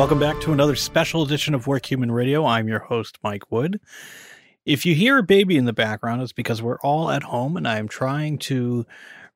Welcome back to another special edition of Work Human Radio. I'm your host, Mike Wood. If you hear a baby in the background, it's because we're all at home and I'm trying to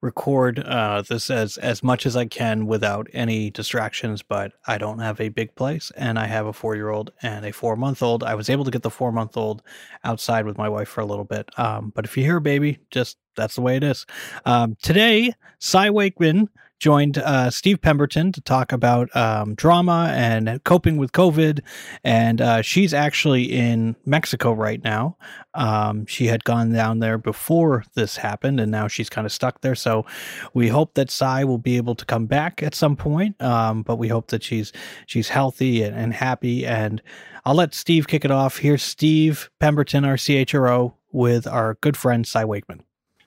record uh, this as as much as I can without any distractions. But I don't have a big place, and I have a four year old and a four month old. I was able to get the four month old outside with my wife for a little bit. Um, but if you hear a baby, just that's the way it is. Um, today, Cy Wakeman joined uh, Steve Pemberton to talk about um, drama and coping with COVID. And uh, she's actually in Mexico right now. Um, she had gone down there before this happened, and now she's kind of stuck there. So we hope that Cy will be able to come back at some point. Um, but we hope that she's she's healthy and, and happy. And I'll let Steve kick it off. Here's Steve Pemberton, our CHRO, with our good friend Cy Wakeman.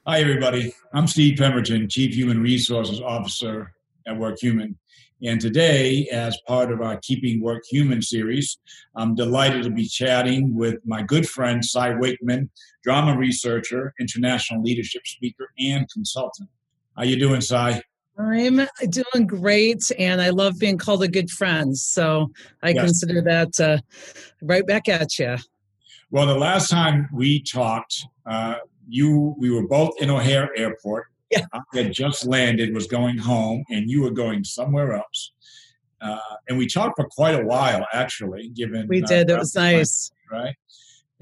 Hi, everybody. I'm Steve Pemberton, Chief Human Resources Officer at Work Human. And today, as part of our Keeping Work Human series, I'm delighted to be chatting with my good friend, Cy Wakeman, drama researcher, international leadership speaker, and consultant. How you doing, Cy? I'm doing great, and I love being called a good friend. So I yes. consider that uh, right back at you. Well, the last time we talked, uh, you we were both in O'Hare Airport. Yeah. I had just landed, was going home, and you were going somewhere else. Uh, and we talked for quite a while, actually. Given we uh, did, uh, it was nice, right?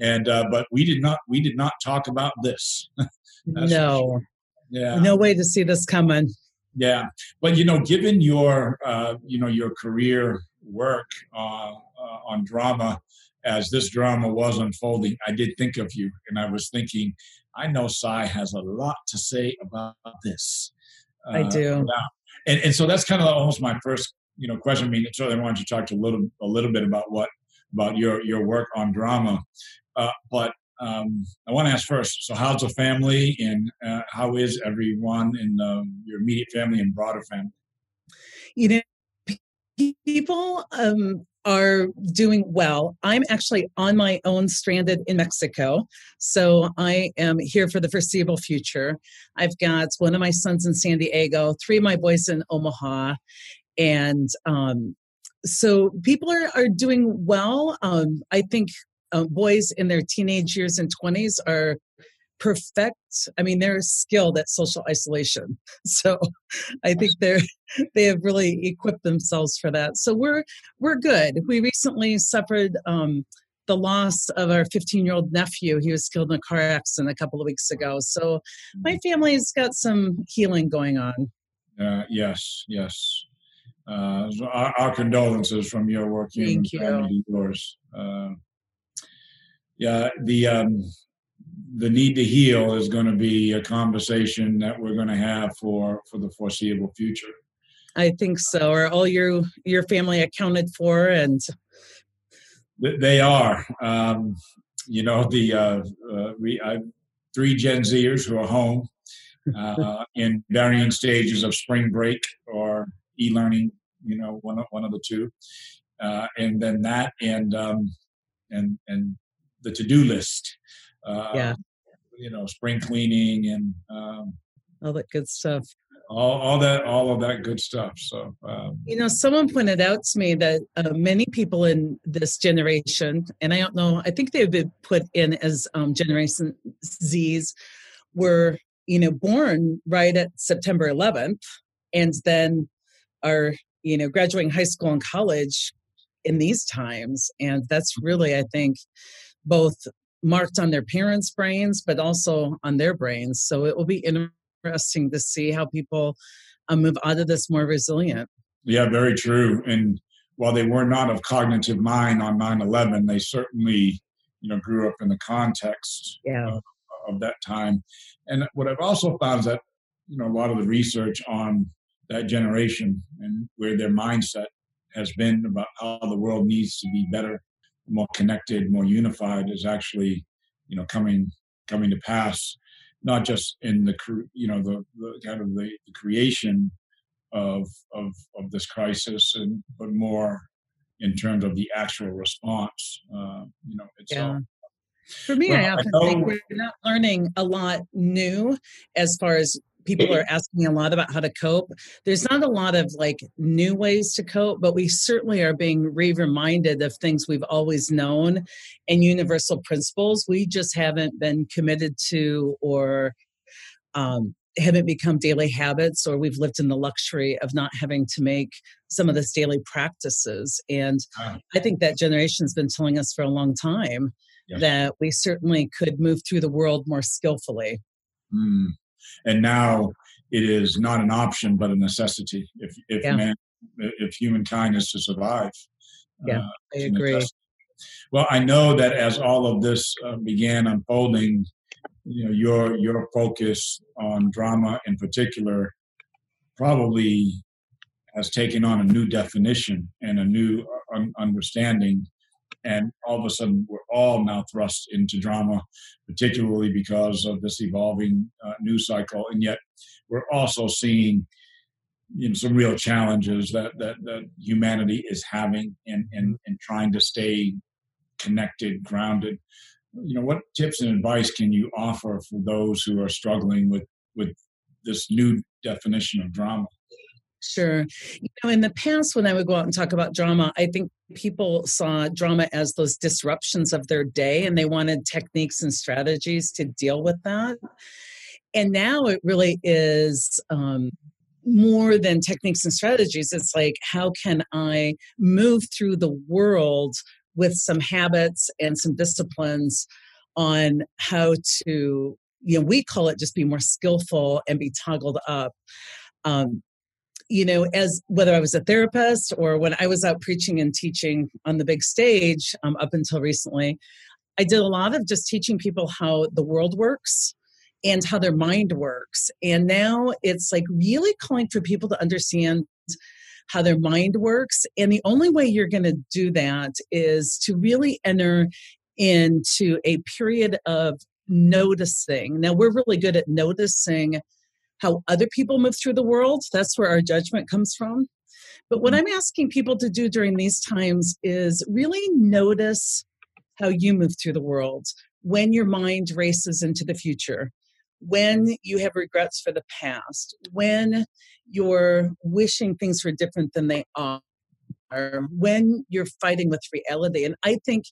And uh, but we did not we did not talk about this. no, sure. yeah, no way to see this coming. Yeah, but you know, given your uh, you know your career work uh, on drama, as this drama was unfolding, I did think of you, and I was thinking, I know Cy has a lot to say about this. Uh, I do. And and so that's kind of almost my first, you know, question. I mean, certainly I want you to talk to a little a little bit about what about your your work on drama, uh, but um, I want to ask first. So, how's the family, and uh, how is everyone in um, your immediate family and broader family? You know, people um, are doing well. I'm actually on my own stranded in Mexico. So I am here for the foreseeable future. I've got one of my sons in San Diego, three of my boys in Omaha. And um, so people are, are doing well. Um, I think uh, boys in their teenage years and 20s are perfect i mean they're skilled at social isolation. So i think they're they have really equipped themselves for that. So we're we're good. We recently suffered um the loss of our 15 year old nephew. He was killed in a car accident a couple of weeks ago. So my family's got some healing going on. Uh, yes yes. Uh, our, our, condolences from your work Thank you. yours. Uh, yeah the um the need to heal is going to be a conversation that we're going to have for for the foreseeable future. I think so. Are all your your family accounted for? And they are. Um, you know, the uh, uh, we I, three Gen Zers who are home uh, in varying stages of spring break or e-learning. You know, one of, one of the two, uh, and then that and um, and and the to-do list uh, yeah. You know, spring cleaning and um, all that good stuff. All, all that, all of that good stuff. So, um, you know, someone pointed out to me that uh, many people in this generation, and I don't know, I think they've been put in as um, Generation Z's, were you know born right at September 11th, and then are you know graduating high school and college in these times, and that's really, I think, both marked on their parents' brains, but also on their brains. So it will be interesting to see how people uh, move out of this more resilient. Yeah, very true. And while they were not of cognitive mind on 9-11, they certainly, you know, grew up in the context yeah. of, of that time. And what I've also found is that, you know, a lot of the research on that generation and where their mindset has been about how the world needs to be better more connected, more unified is actually, you know, coming coming to pass, not just in the you know the, the kind of the, the creation of of of this crisis, and but more in terms of the actual response, uh, you know, itself. Yeah. For me, well, I often I think we're not learning a lot new as far as people are asking a lot about how to cope. There's not a lot of like new ways to cope, but we certainly are being re reminded of things we've always known and universal principles we just haven't been committed to or um, haven't become daily habits or we've lived in the luxury of not having to make some of this daily practices and i think that generation's been telling us for a long time that we certainly could move through the world more skillfully mm. And now it is not an option but a necessity. If if yeah. man if humankind is to survive yeah uh, i agree. well i know that as all of this uh, began unfolding you know your your focus on drama in particular probably has taken on a new definition and a new uh, un- understanding and all of a sudden we're all now thrust into drama particularly because of this evolving uh, news cycle. And yet we're also seeing you know some real challenges that that, that humanity is having in, in in trying to stay connected grounded. You know what tips and advice can you offer for those who are struggling with with this new definition of drama? Sure. You know, in the past, when I would go out and talk about drama, I think people saw drama as those disruptions of their day and they wanted techniques and strategies to deal with that. And now it really is um, more than techniques and strategies. It's like, how can I move through the world with some habits and some disciplines on how to you know we call it just be more skillful and be toggled up um, you know as whether i was a therapist or when i was out preaching and teaching on the big stage um, up until recently i did a lot of just teaching people how the world works and how their mind works and now it's like really calling for people to understand how their mind works. And the only way you're going to do that is to really enter into a period of noticing. Now, we're really good at noticing how other people move through the world. That's where our judgment comes from. But what mm-hmm. I'm asking people to do during these times is really notice how you move through the world when your mind races into the future when you have regrets for the past, when you're wishing things were different than they are, when you're fighting with reality. And I think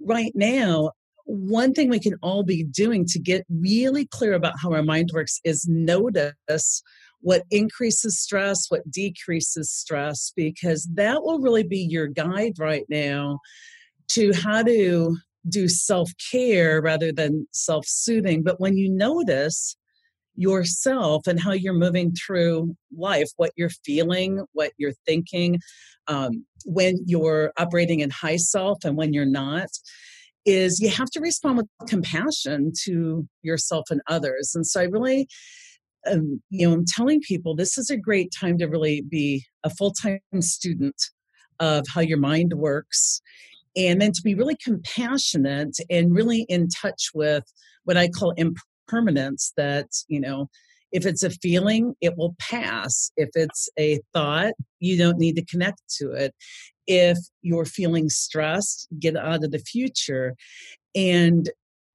right now, one thing we can all be doing to get really clear about how our mind works is notice what increases stress, what decreases stress, because that will really be your guide right now to how to do self care rather than self soothing. But when you notice yourself and how you're moving through life, what you're feeling, what you're thinking, um, when you're operating in high self and when you're not, is you have to respond with compassion to yourself and others. And so I really, um, you know, I'm telling people this is a great time to really be a full time student of how your mind works and then to be really compassionate and really in touch with what I call impermanence that, you know, if it's a feeling, it will pass. If it's a thought, you don't need to connect to it. If you're feeling stressed, get out of the future. And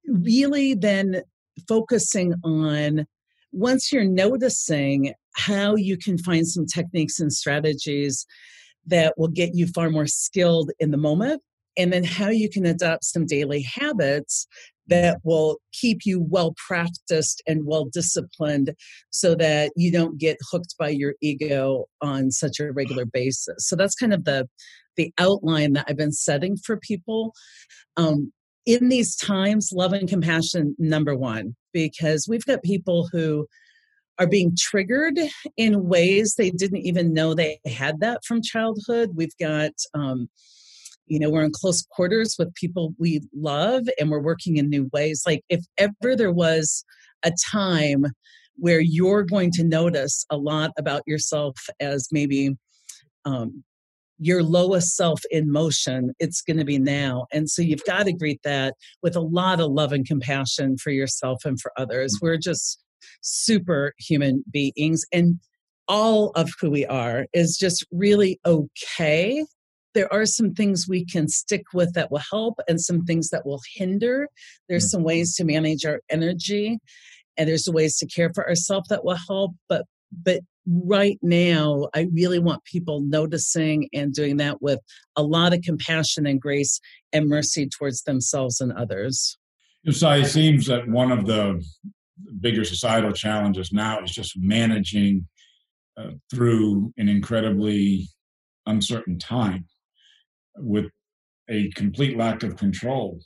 really then focusing on once you're noticing how you can find some techniques and strategies that will get you far more skilled in the moment and then how you can adopt some daily habits that will keep you well practiced and well disciplined so that you don't get hooked by your ego on such a regular basis. So that's kind of the the outline that i've been setting for people. Um, in these times love and compassion number one because we've got people who are being triggered in ways they didn't even know they had that from childhood. We've got um, you know we're in close quarters with people we love and we're working in new ways. Like if ever there was a time where you're going to notice a lot about yourself as maybe um, your lowest self in motion it's going to be now. And so you've got to greet that with a lot of love and compassion for yourself and for others. Mm. we're just super human beings and all of who we are is just really okay there are some things we can stick with that will help and some things that will hinder. There's some ways to manage our energy. and there's ways to care for ourselves that will help but but right now i really want people noticing and doing that with a lot of compassion and grace and mercy towards themselves and others so it seems that one of the bigger societal challenges now is just managing uh, through an incredibly uncertain time with a complete lack of control,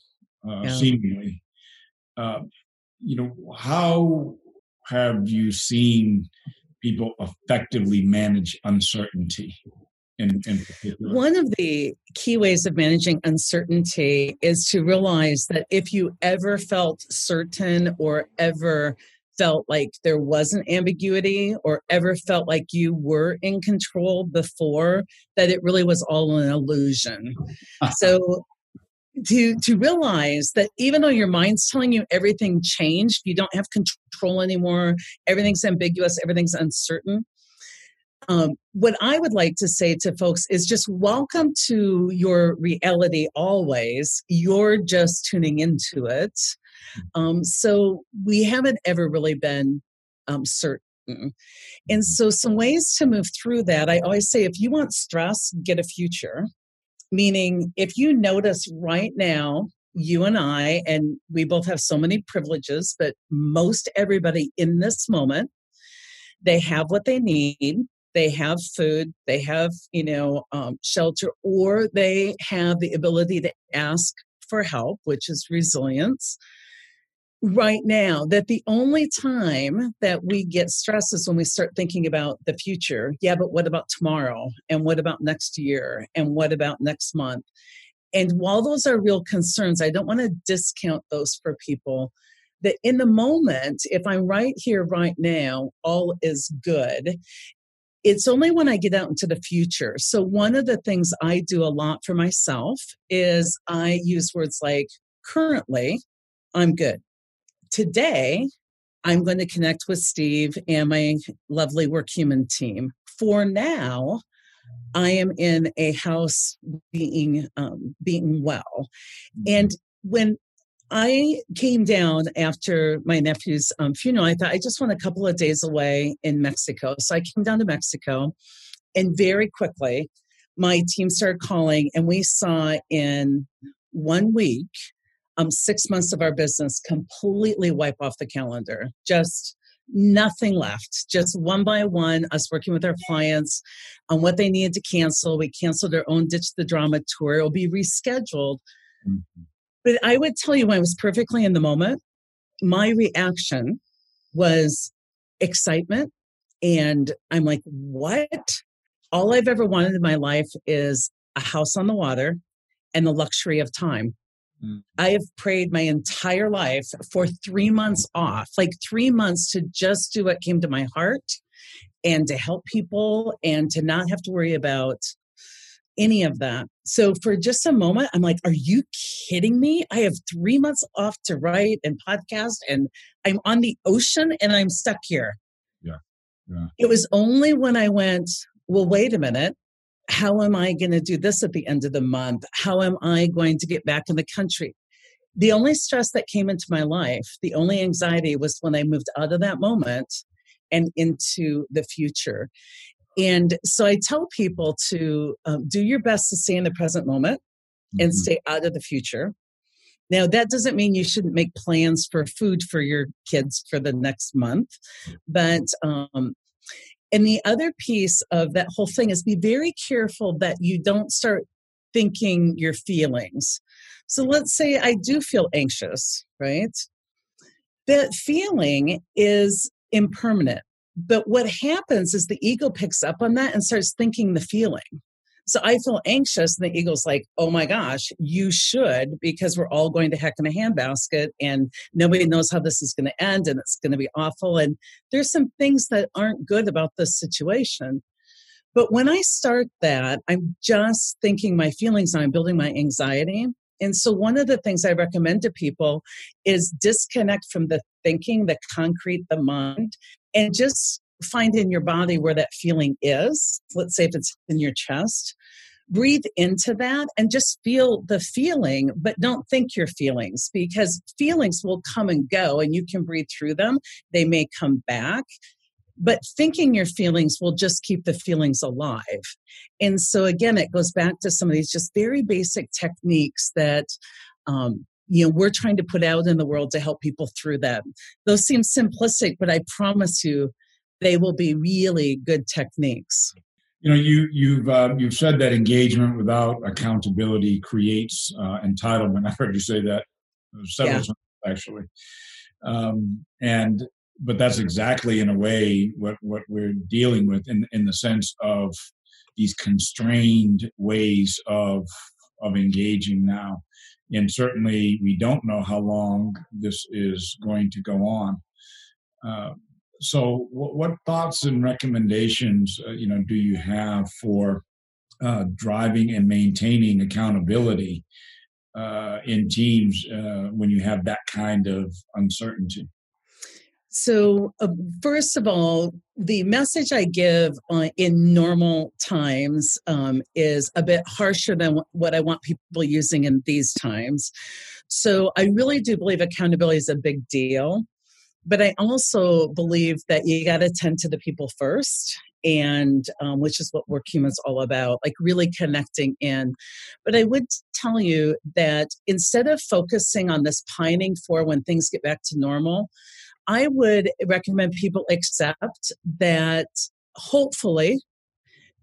uh, yeah. seemingly. Uh, you know, how have you seen people effectively manage uncertainty? In, in One of the key ways of managing uncertainty is to realize that if you ever felt certain or ever felt like there wasn't ambiguity or ever felt like you were in control before that it really was all an illusion so to to realize that even though your mind's telling you everything changed you don't have control anymore everything's ambiguous everything's uncertain um, what I would like to say to folks is just welcome to your reality always. You're just tuning into it. Um, so we haven't ever really been um, certain. And mm-hmm. so, some ways to move through that, I always say if you want stress, get a future. Meaning, if you notice right now, you and I, and we both have so many privileges, but most everybody in this moment, they have what they need. They have food, they have, you know, um, shelter, or they have the ability to ask for help, which is resilience right now that the only time that we get stressed is when we start thinking about the future. Yeah, but what about tomorrow? And what about next year? And what about next month? And while those are real concerns, I don't want to discount those for people. That in the moment, if I'm right here, right now, all is good. It's only when I get out into the future. So, one of the things I do a lot for myself is I use words like currently, I'm good today, I'm going to connect with Steve and my lovely Work Human team. For now, I am in a house being um, being well, and when I came down after my nephew's um, funeral, I thought I just want a couple of days away in Mexico. So I came down to Mexico, and very quickly, my team started calling, and we saw in one week um, six months of our business completely wipe off the calendar. Just nothing left. Just one by one, us working with our clients on what they needed to cancel. We canceled our own Ditch the Drama tour. It'll be rescheduled. Mm-hmm. But I would tell you, when I was perfectly in the moment, my reaction was excitement. And I'm like, what? All I've ever wanted in my life is a house on the water and the luxury of time. I have prayed my entire life for three months off, like three months to just do what came to my heart and to help people and to not have to worry about any of that. So for just a moment, I'm like, are you kidding me? I have three months off to write and podcast, and I'm on the ocean and I'm stuck here. Yeah. Yeah. It was only when I went, well, wait a minute how am I going to do this at the end of the month? How am I going to get back in the country? The only stress that came into my life, the only anxiety was when I moved out of that moment and into the future. And so I tell people to um, do your best to stay in the present moment mm-hmm. and stay out of the future. Now, that doesn't mean you shouldn't make plans for food for your kids for the next month, but um, and the other piece of that whole thing is be very careful that you don't start thinking your feelings. So mm-hmm. let's say I do feel anxious, right? That feeling is impermanent. But what happens is the ego picks up on that and starts thinking the feeling. So I feel anxious, and the ego's like, oh my gosh, you should, because we're all going to heck in a handbasket and nobody knows how this is going to end and it's going to be awful. And there's some things that aren't good about this situation. But when I start that, I'm just thinking my feelings and I'm building my anxiety. And so, one of the things I recommend to people is disconnect from the thinking, the concrete, the mind, and just find in your body where that feeling is. Let's say if it's in your chest, breathe into that and just feel the feeling, but don't think your feelings because feelings will come and go and you can breathe through them. They may come back. But thinking your feelings will just keep the feelings alive. And so, again, it goes back to some of these just very basic techniques that um, you know we're trying to put out in the world to help people through that those seem simplistic but i promise you they will be really good techniques you know you you've uh, you've said that engagement without accountability creates uh, entitlement. I've heard you say that several yeah. times actually. Um, and but that's exactly in a way what what we're dealing with in in the sense of these constrained ways of of engaging now. And certainly we don't know how long this is going to go on. Uh, so what, what, thoughts and recommendations uh, you know do you have for uh, driving and maintaining accountability uh, in teams uh, when you have that kind of uncertainty so, uh, first of all, the message I give uh, in normal times um, is a bit harsher than what I want people using in these times. So, I really do believe accountability is a big deal. But I also believe that you got to tend to the people first, and um, which is what Work Human's all about, like really connecting in. But I would tell you that instead of focusing on this pining for when things get back to normal, I would recommend people accept that hopefully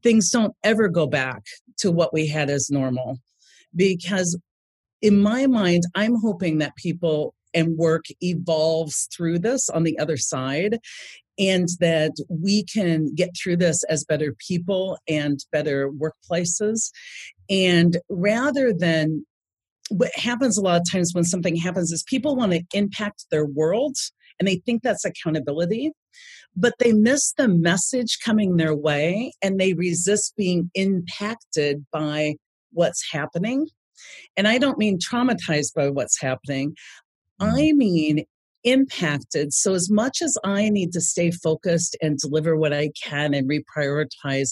things don't ever go back to what we had as normal. Because in my mind, I'm hoping that people and work evolves through this on the other side and that we can get through this as better people and better workplaces. And rather than what happens a lot of times when something happens is people want to impact their world and they think that's accountability but they miss the message coming their way and they resist being impacted by what's happening and i don't mean traumatized by what's happening. Mm-hmm. i mean impacted. So, as much as I need to stay focused and deliver what I can and reprioritize,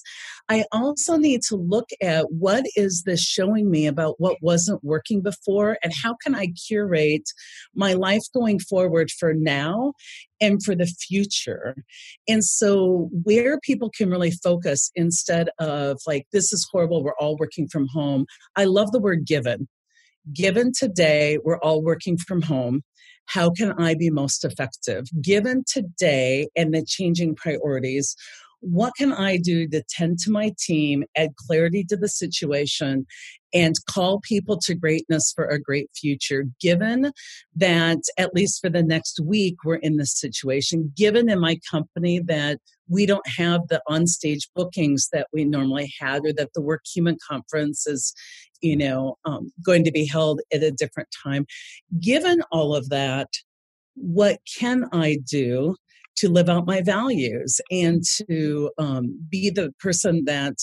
I also need to look at what is this showing me about what wasn't working before and how can I curate my life going forward for now and for the future. And so, where people can really focus instead of like, this is horrible, we're all working from home. I love the word given. Given today, we're all working from home how can I be most effective? Given today and the changing priorities, what can I do to tend to my team, add clarity to the situation, and call people to greatness for a great future? Given that, at least for the next week, we're in this situation, given in my company that we don't have the onstage bookings that we normally had, or that the Work Human Conference is, you know, um, going to be held at a different time. Given all of that, what can I do to live out my values and to um, be the person that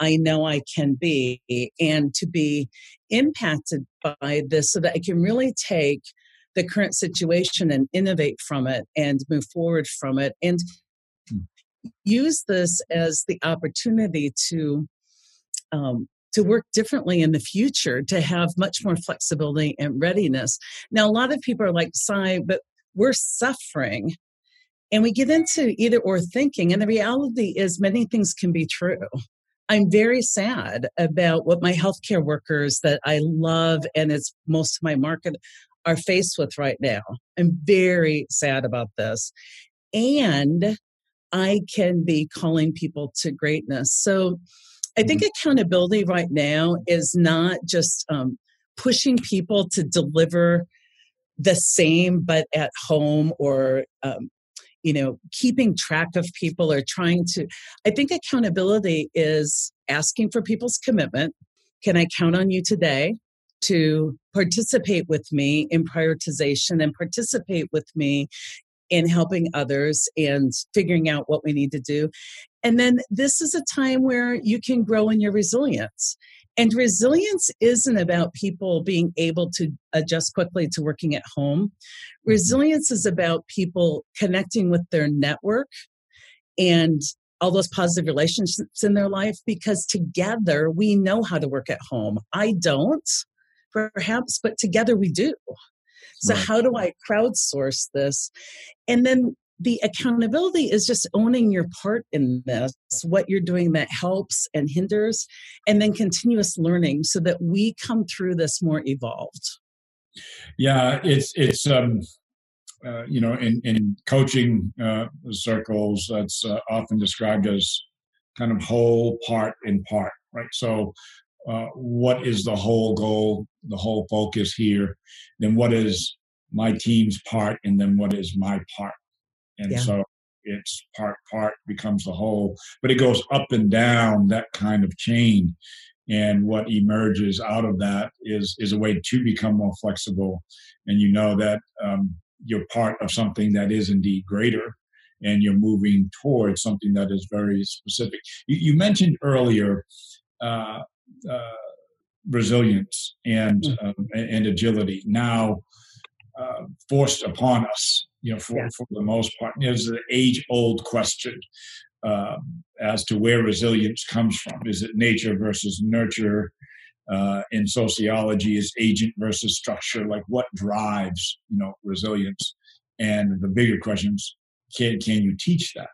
I know I can be and to be impacted by this so that I can really take the current situation and innovate from it and move forward from it and hmm. use this as the opportunity to um, to work differently in the future to have much more flexibility and readiness now a lot of people are like Cy but we're suffering and we get into either or thinking, and the reality is many things can be true. I'm very sad about what my healthcare workers that I love and it's most of my market are faced with right now. I'm very sad about this. And I can be calling people to greatness. So I think mm-hmm. accountability right now is not just um, pushing people to deliver the same but at home or um, you know keeping track of people or trying to i think accountability is asking for people's commitment. Can i count on you today to participate with me in prioritization and participate with me in helping others and figuring out what we need to do? And then this is a time where you can grow in your resilience and resilience isn't about people being able to adjust quickly to working at home. Mm-hmm. Resilience is about people connecting with their network and all those positive relationships in their life because together we know how to work at home. I don't, perhaps, but together we do. So, right. how do I crowdsource this? And then the accountability is just owning your part in this, what you're doing that helps and hinders, and then continuous learning so that we come through this more evolved. Yeah, it's it's um, uh, you know in in coaching uh, circles that's uh, often described as kind of whole, part, in part, right? So. Uh, what is the whole goal, the whole focus here? Then what is my team's part, and then what is my part? And yeah. so it's part part becomes the whole but it goes up and down that kind of chain and what emerges out of that is is a way to become more flexible and you know that um, you're part of something that is indeed greater and you're moving towards something that is very specific you, you mentioned earlier uh, uh, resilience and mm. um, and agility now uh, forced upon us you know, for, yeah. for the most part. There's an age old question um, as to where resilience comes from. Is it nature versus nurture? Uh, in sociology, is agent versus structure? Like what drives, you know, resilience? And the bigger questions: Can can you teach that?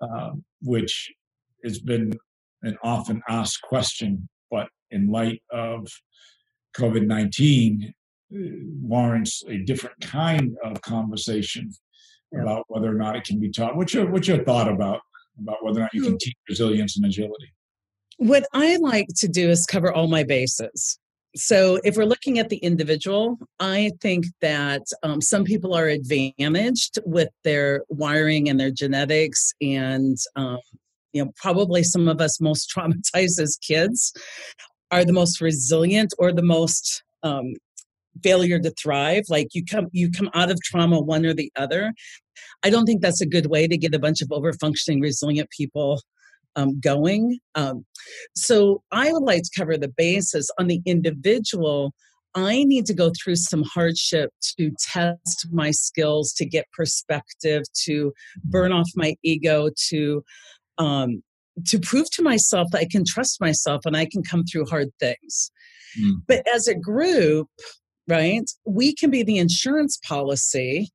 Um, which has been an often asked question, but in light of COVID nineteen, warrants a different kind of conversation yeah. about whether or not it can be taught. What's your what's your thought about about whether or not you can hmm. teach resilience and agility? What I like to do is cover all my bases. So, if we're looking at the individual, I think that um, some people are advantaged with their wiring and their genetics, and um, you know, probably some of us most traumatized as kids are the most resilient or the most um, failure to thrive like you come you come out of trauma one or the other. I don't think that's a good way to get a bunch of over functioning resilient people um, going. Um, so i would like to cover the basis on the individual. I need to go through some hardship to test my skills to get perspective to burn off my ego to um, to prove to myself that i can trust myself and i can come through hard things. Mm. but as a group right? We can be the insurance policy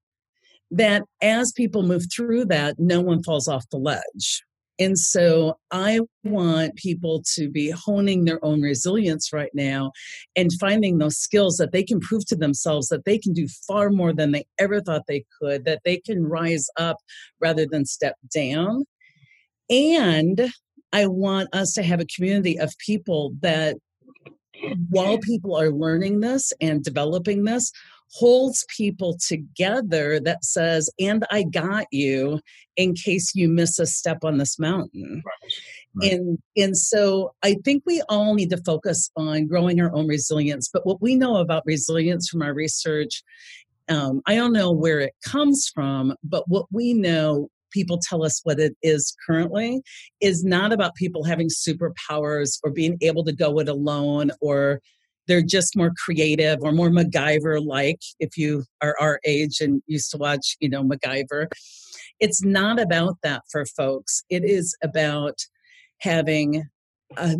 that as people move through that, no one falls off the ledge. And so I want people to be honing their own resilience right now and finding those skills that they can prove to themselves that they can do far more than they ever thought they could, that they can rise up rather than step down. And I want us to have a community of people that while people are learning this and developing this, holds people together that says, and I got you in case you miss a step on this mountain. Right. Right. And and so I think we all need to focus on growing our own resilience. But what we know about resilience from our research, um, I don't know where it comes from, but what we know people tell us what it is currently is not about people having superpowers or being able to go it alone or they're just more creative or more MacGyver like if you are our age and used to watch, you know, MacGyver. It's not about that for folks. It is about having a,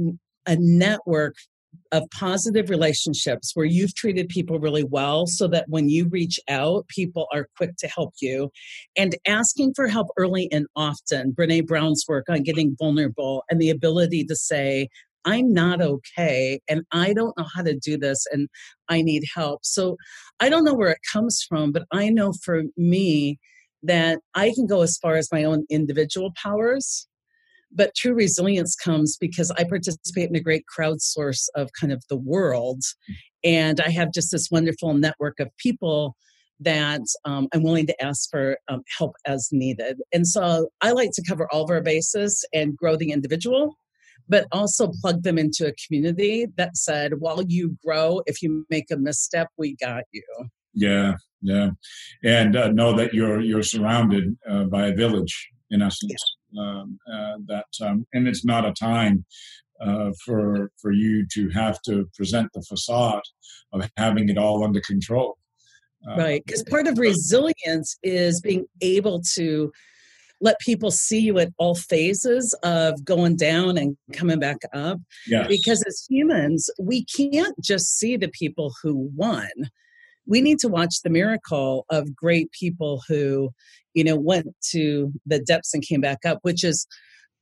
a network of positive relationships where you've treated people really well so that when you reach out, people are quick to help you. And asking for help early and often, Brene Brown's work on getting vulnerable and the ability to say, I'm not okay and I don't know how to do this and I need help. So I don't know where it comes from, but I know for me that I can go as far as my own individual powers but true resilience comes because I participate in a great crowdsource of kind of the world. And I have just this wonderful network of people that um, I'm willing to ask for um, help as needed. And so I like to cover all of our bases and grow the individual, but also plug them into a community that said, while you grow, if you make a misstep, we got you. Yeah, yeah, and uh, know that you're you're surrounded uh, by a village in essence. Yeah um, uh, that um, and it's not a time uh, for for you to have to present the facade of having it all under control. Uh, right, because part of resilience is being able to let people see you at all phases of going down and coming back up. Yes. Because as humans, we can't just see the people who won. We need to watch the miracle of great people who, you know, went to the depths and came back up, which is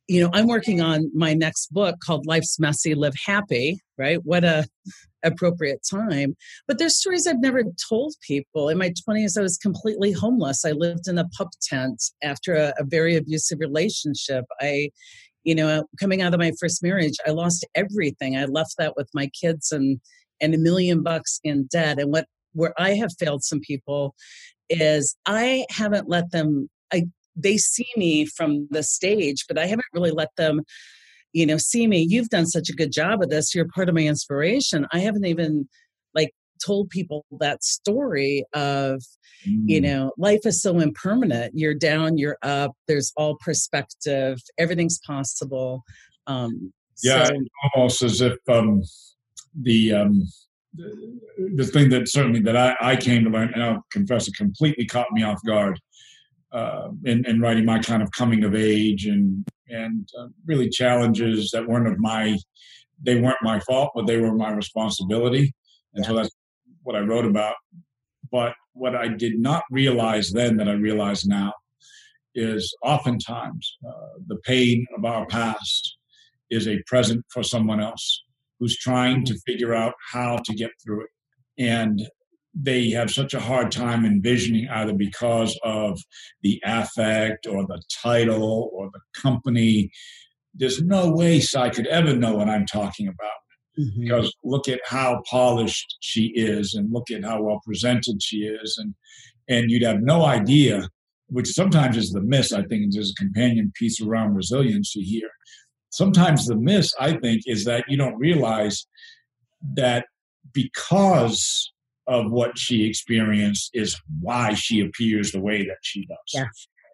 you know i'm working on my next book called life's messy live happy right? What a appropriate time. But there's stories i've never told people. In my 20s i was completely homeless. I lived in a pup tent after a, a very abusive relationship. I you know coming out of my first marriage i lost everything. I left that with my kids and and a million bucks in debt. And what where i have failed some people is i haven't let them I, they see me from the stage, but I haven't really let them, you know, see me. You've done such a good job of this. You're part of my inspiration. I haven't even like told people that story of, mm. you know, life is so impermanent. You're down, you're up. There's all perspective. Everything's possible. Um, yeah, so, almost as if um, the um, the thing that certainly that I, I came to learn, and I'll confess, it completely caught me off guard uh, in, in, writing my kind of coming of age and and uh, really challenges that weren't of my they weren't my fault but they were my responsibility. And so that's what i wrote about. But what i did not realize then that i realize now is oftentimes uh, the pain of our past is a present for someone else who's trying to figure out how to get through it and they have such a hard time envisioning either because of the affect or the title or the company. There's no way Cy could ever know what I'm talking about. Mm-hmm. Because look at how polished she is, and look at how well presented she is, and and you'd have no idea, which sometimes is the miss. I think there's a companion piece around resiliency here. Sometimes the miss, I think, is that you don't realize that because of what she experienced is why she appears the way that she does. Yeah.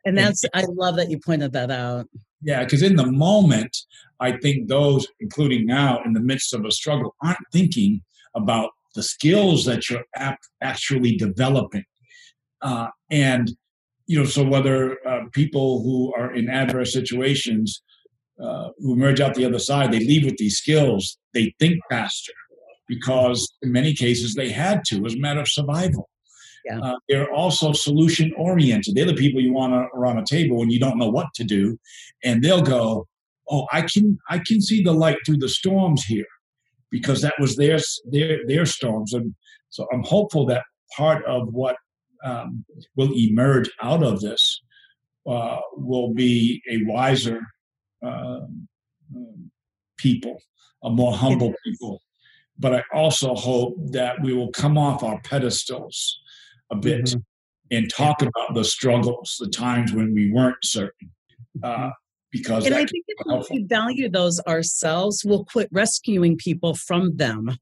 And that's, and, I love that you pointed that out. Yeah, because in the moment, I think those, including now in the midst of a struggle, aren't thinking about the skills that you're actually developing. Uh, and, you know, so whether uh, people who are in adverse situations uh, who emerge out the other side, they leave with these skills, they think faster, because in many cases they had to as a matter of survival. Yeah. Uh, they're also solution oriented. They're the people you want around a table when you don't know what to do, and they'll go, "Oh, I can I can see the light through the storms here," because that was their their their storms. And so I'm hopeful that part of what um, will emerge out of this uh, will be a wiser uh, people, a more humble people, but I also hope that we will come off our pedestals a bit mm-hmm. and talk about the struggles, the times when we weren't certain. Uh, mm-hmm. because and I think if we value those ourselves, we'll quit rescuing people from them.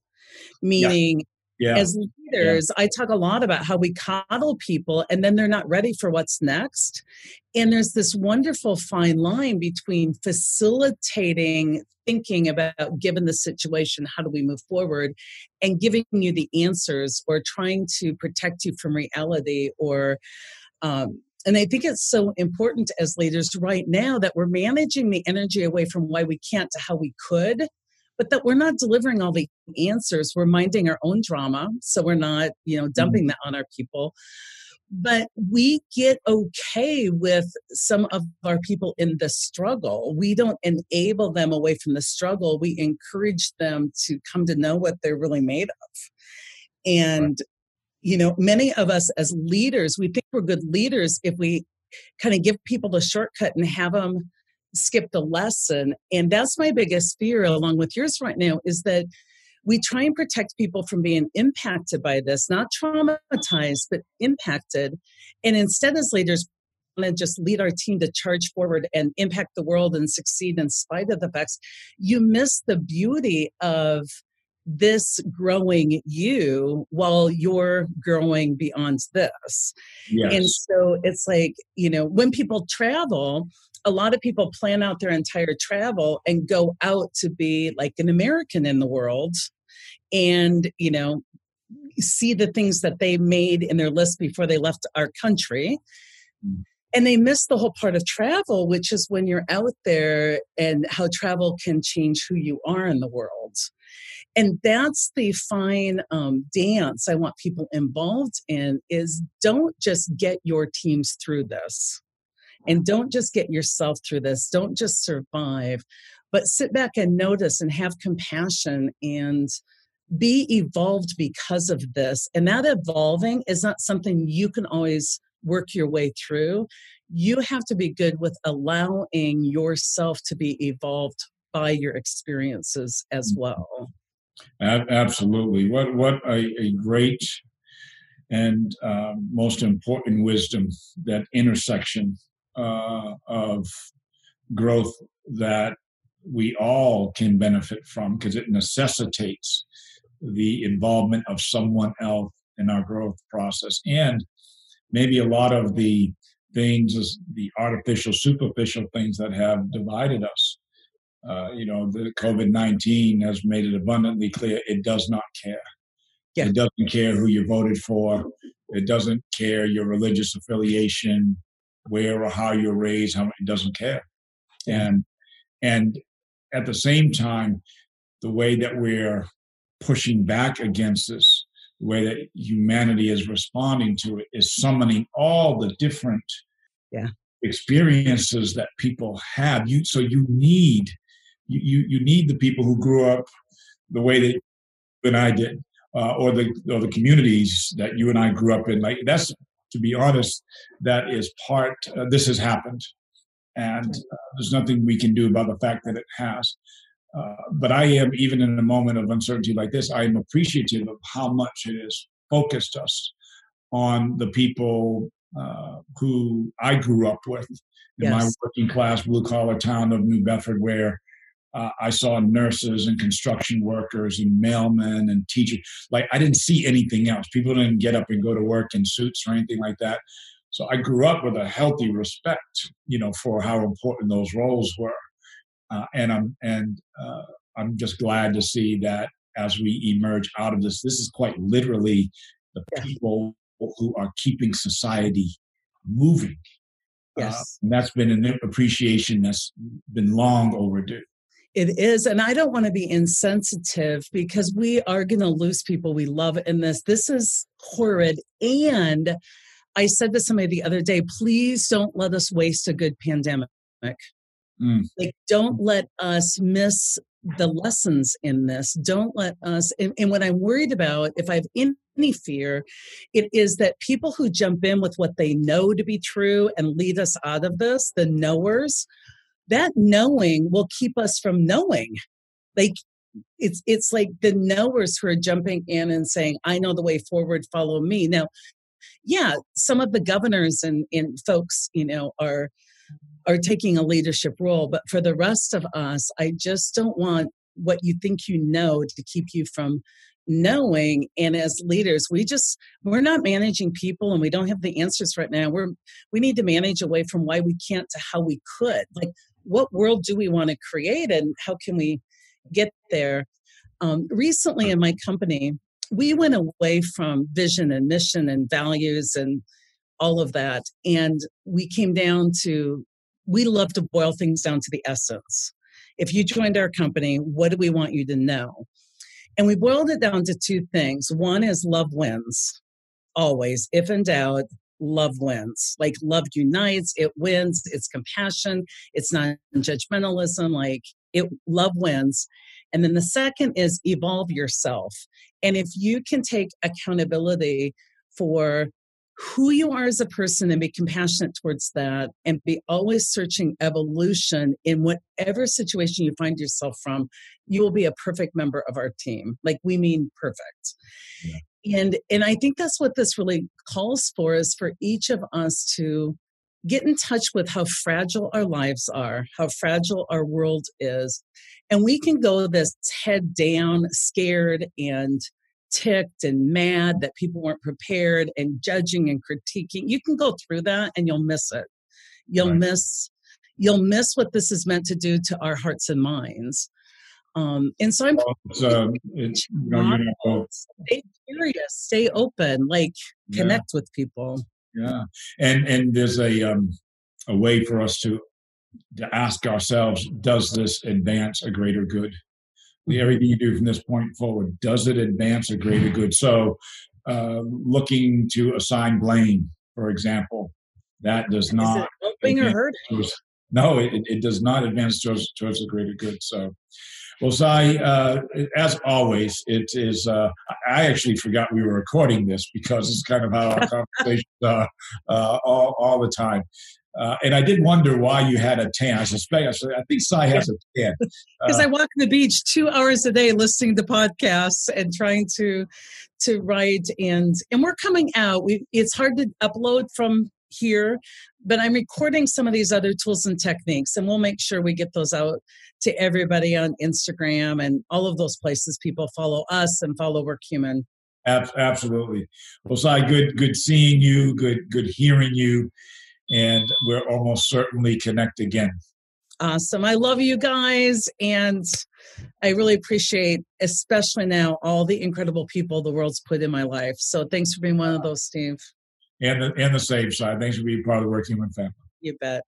Meaning, yeah. as leaders, yeah. I talk a lot about how we coddle people and then they're not ready for what's next. And there's this wonderful fine line between facilitating thinking about given the situation, how do we move forward, and giving you the answers or trying to protect you from reality or um, and I think it's so important as leaders right now that we're managing the energy away from why we can't to how we could but that we're not delivering all the answers. We're minding our own drama, so we're not, you know, dumping mm-hmm. that on our people. But we get okay with some of our people in the struggle. We don't enable them away from the struggle. We encourage them to come to know what they're really made of. And, you know, many of us as leaders, we think we're good leaders if we kind of give people the shortcut and have them skip the lesson. And that's my biggest fear, along with yours right now, is that we try and protect people from being impacted by this, not traumatized, but impacted. And instead, as leaders, want to just lead our team to charge forward and impact the world and succeed in spite of the facts, you miss the beauty of this growing you while you're growing beyond this. Yes. And so it's like, you know, when people travel, a lot of people plan out their entire travel and go out to be like an American in the world and, you know, see the things that they made in their list before they left our country. Mm. and they miss the whole part of travel which is when you're out there and how travel can change who you are in the world and that's the fine um, dance i want people involved in is don't just get your teams through this. And don't just get yourself through this. Don't just survive but sit back and notice and have compassion and be evolved because of this. And that evolving is not something you can always work your way through. You have to be good with allowing yourself to be evolved by your experiences as mm-hmm. well absolutely. What what a, a great and uh, most important wisdom that intersection uh, of growth that we all can benefit from because it necessitates the involvement of someone else in our growth process. And maybe a lot of the things the artificial superficial things that have divided us uh, you know the covid-19 has made it abundantly clear it does not care yeah. it doesn't care who you voted for it doesn't care your religious affiliation where or how you're raised how it doesn't care and and at the same time the way that we're pushing back against this, the way that humanity is responding to it is summoning all the different yeah. experiences that people have. You so you need you you need the people who grew up the way that you and I did, uh, or the or the communities that you and I grew up in. Like that's to be honest, that is part. Uh, this has happened, and uh, there's nothing we can do about the fact that it has. Uh, but I am, even in a moment of uncertainty like this, I am appreciative of how much it has focused us on the people uh, who I grew up with in yes. my working class blue collar town of New Bedford, where uh, I saw nurses and construction workers and mailmen and teachers. Like I didn't see anything else. People didn't get up and go to work in suits or anything like that. So I grew up with a healthy respect, you know, for how important those roles were. Uh, and I'm and uh, I'm just glad to see that as we emerge out of this, this is quite literally the people who are keeping society moving. Uh, yes, uh, that's been an appreciation that's been long overdue. It is. And I don't want to be insensitive because we are going to lose people we love in this. This is horrid. And I said to somebody the other day, please don't let us waste a good pandemic. Mm. Like, don't let us miss the lessons in this. Don't let us, and, and what I'm worried about, if I have any fear, it is that people who jump in with what they know to be true and lead us out of this, the knowers, that knowing will keep us from knowing. Like, it's it's like the knowers who are jumping in and saying, "I know the way forward. Follow me." Now, yeah, some of the governors and, and folks, you know, are are taking a leadership role. But for the rest of us, I just don't want what you think you know to keep you from knowing and as leaders we just we're not managing people and we don't have the answers right now we're we need to manage away from why we can't to how we could like what world do we want to create and how can we get there um, recently in my company we went away from vision and mission and values and all of that and we came down to we love to boil things down to the essence. If you joined our company, what do we want you to know? And we boiled it down to two things. One is love wins, always. If in doubt, love wins. Like love unites, it wins, it's compassion, it's not judgmentalism, like it love wins. And then the second is evolve yourself. And if you can take accountability for who you are as a person and be compassionate towards that and be always searching evolution in whatever situation you find yourself from you will be a perfect member of our team like we mean perfect yeah. And and i think that's what this really calls for is for each of us to get in touch with how fragile our lives are how fragile our world is and we can go this head down scared and ticked and mad that people weren't prepared and judging and critiquing. You can go through that and you'll miss it. You'll right. miss you'll miss what this is meant to do to our hearts and minds. Um, and so I'm well, it's, uh, it's, you know, you know, stay curious, stay open, like connect yeah. with people. Yeah, and and there's a um, a way for us to to ask ourselves, does this advance a greater good? Everything you do from this point forward, does it advance a greater good? So, uh, looking to assign blame, for example, that does not helping or hurting. no, it, it does not advance towards towards a greater good. So, well, Cy, uh, as always, it is. Uh, I actually forgot we were recording this because it's kind of how our conversations are uh, all, all the time. Uh, and I did wonder why you had a tan. I suspect, I think Cy has a tan. Because uh, I walk the beach two hours a day listening to podcasts and trying to to write and and we're coming out. We it's hard to upload from here, but I'm recording some of these other tools and techniques, and we'll make sure we get those out to everybody on Instagram and all of those places people follow us and follow Workhuman. Absolutely. Well, Cy, good good seeing you. Good good hearing you and we're almost certainly connect again. Awesome. I love you guys. And I really appreciate, especially now, all the incredible people the world's put in my life. So thanks for being one of those, Steve. And the, and the same side. Thanks for being part of the Workhuman family. You bet.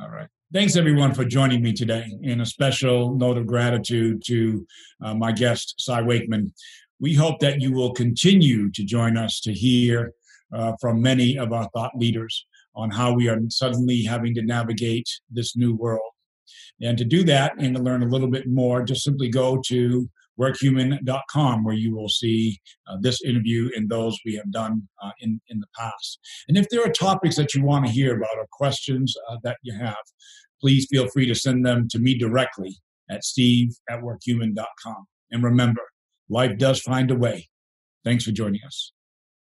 All right. Thanks, everyone, for joining me today. And a special note of gratitude to uh, my guest, Cy Wakeman. We hope that you will continue to join us to hear uh, from many of our thought leaders on how we are suddenly having to navigate this new world. And to do that and to learn a little bit more, just simply go to workhuman.com where you will see uh, this interview and those we have done uh, in, in the past. And if there are topics that you want to hear about or questions uh, that you have, please feel free to send them to me directly at steve at workhuman.com. And remember, life does find a way. Thanks for joining us.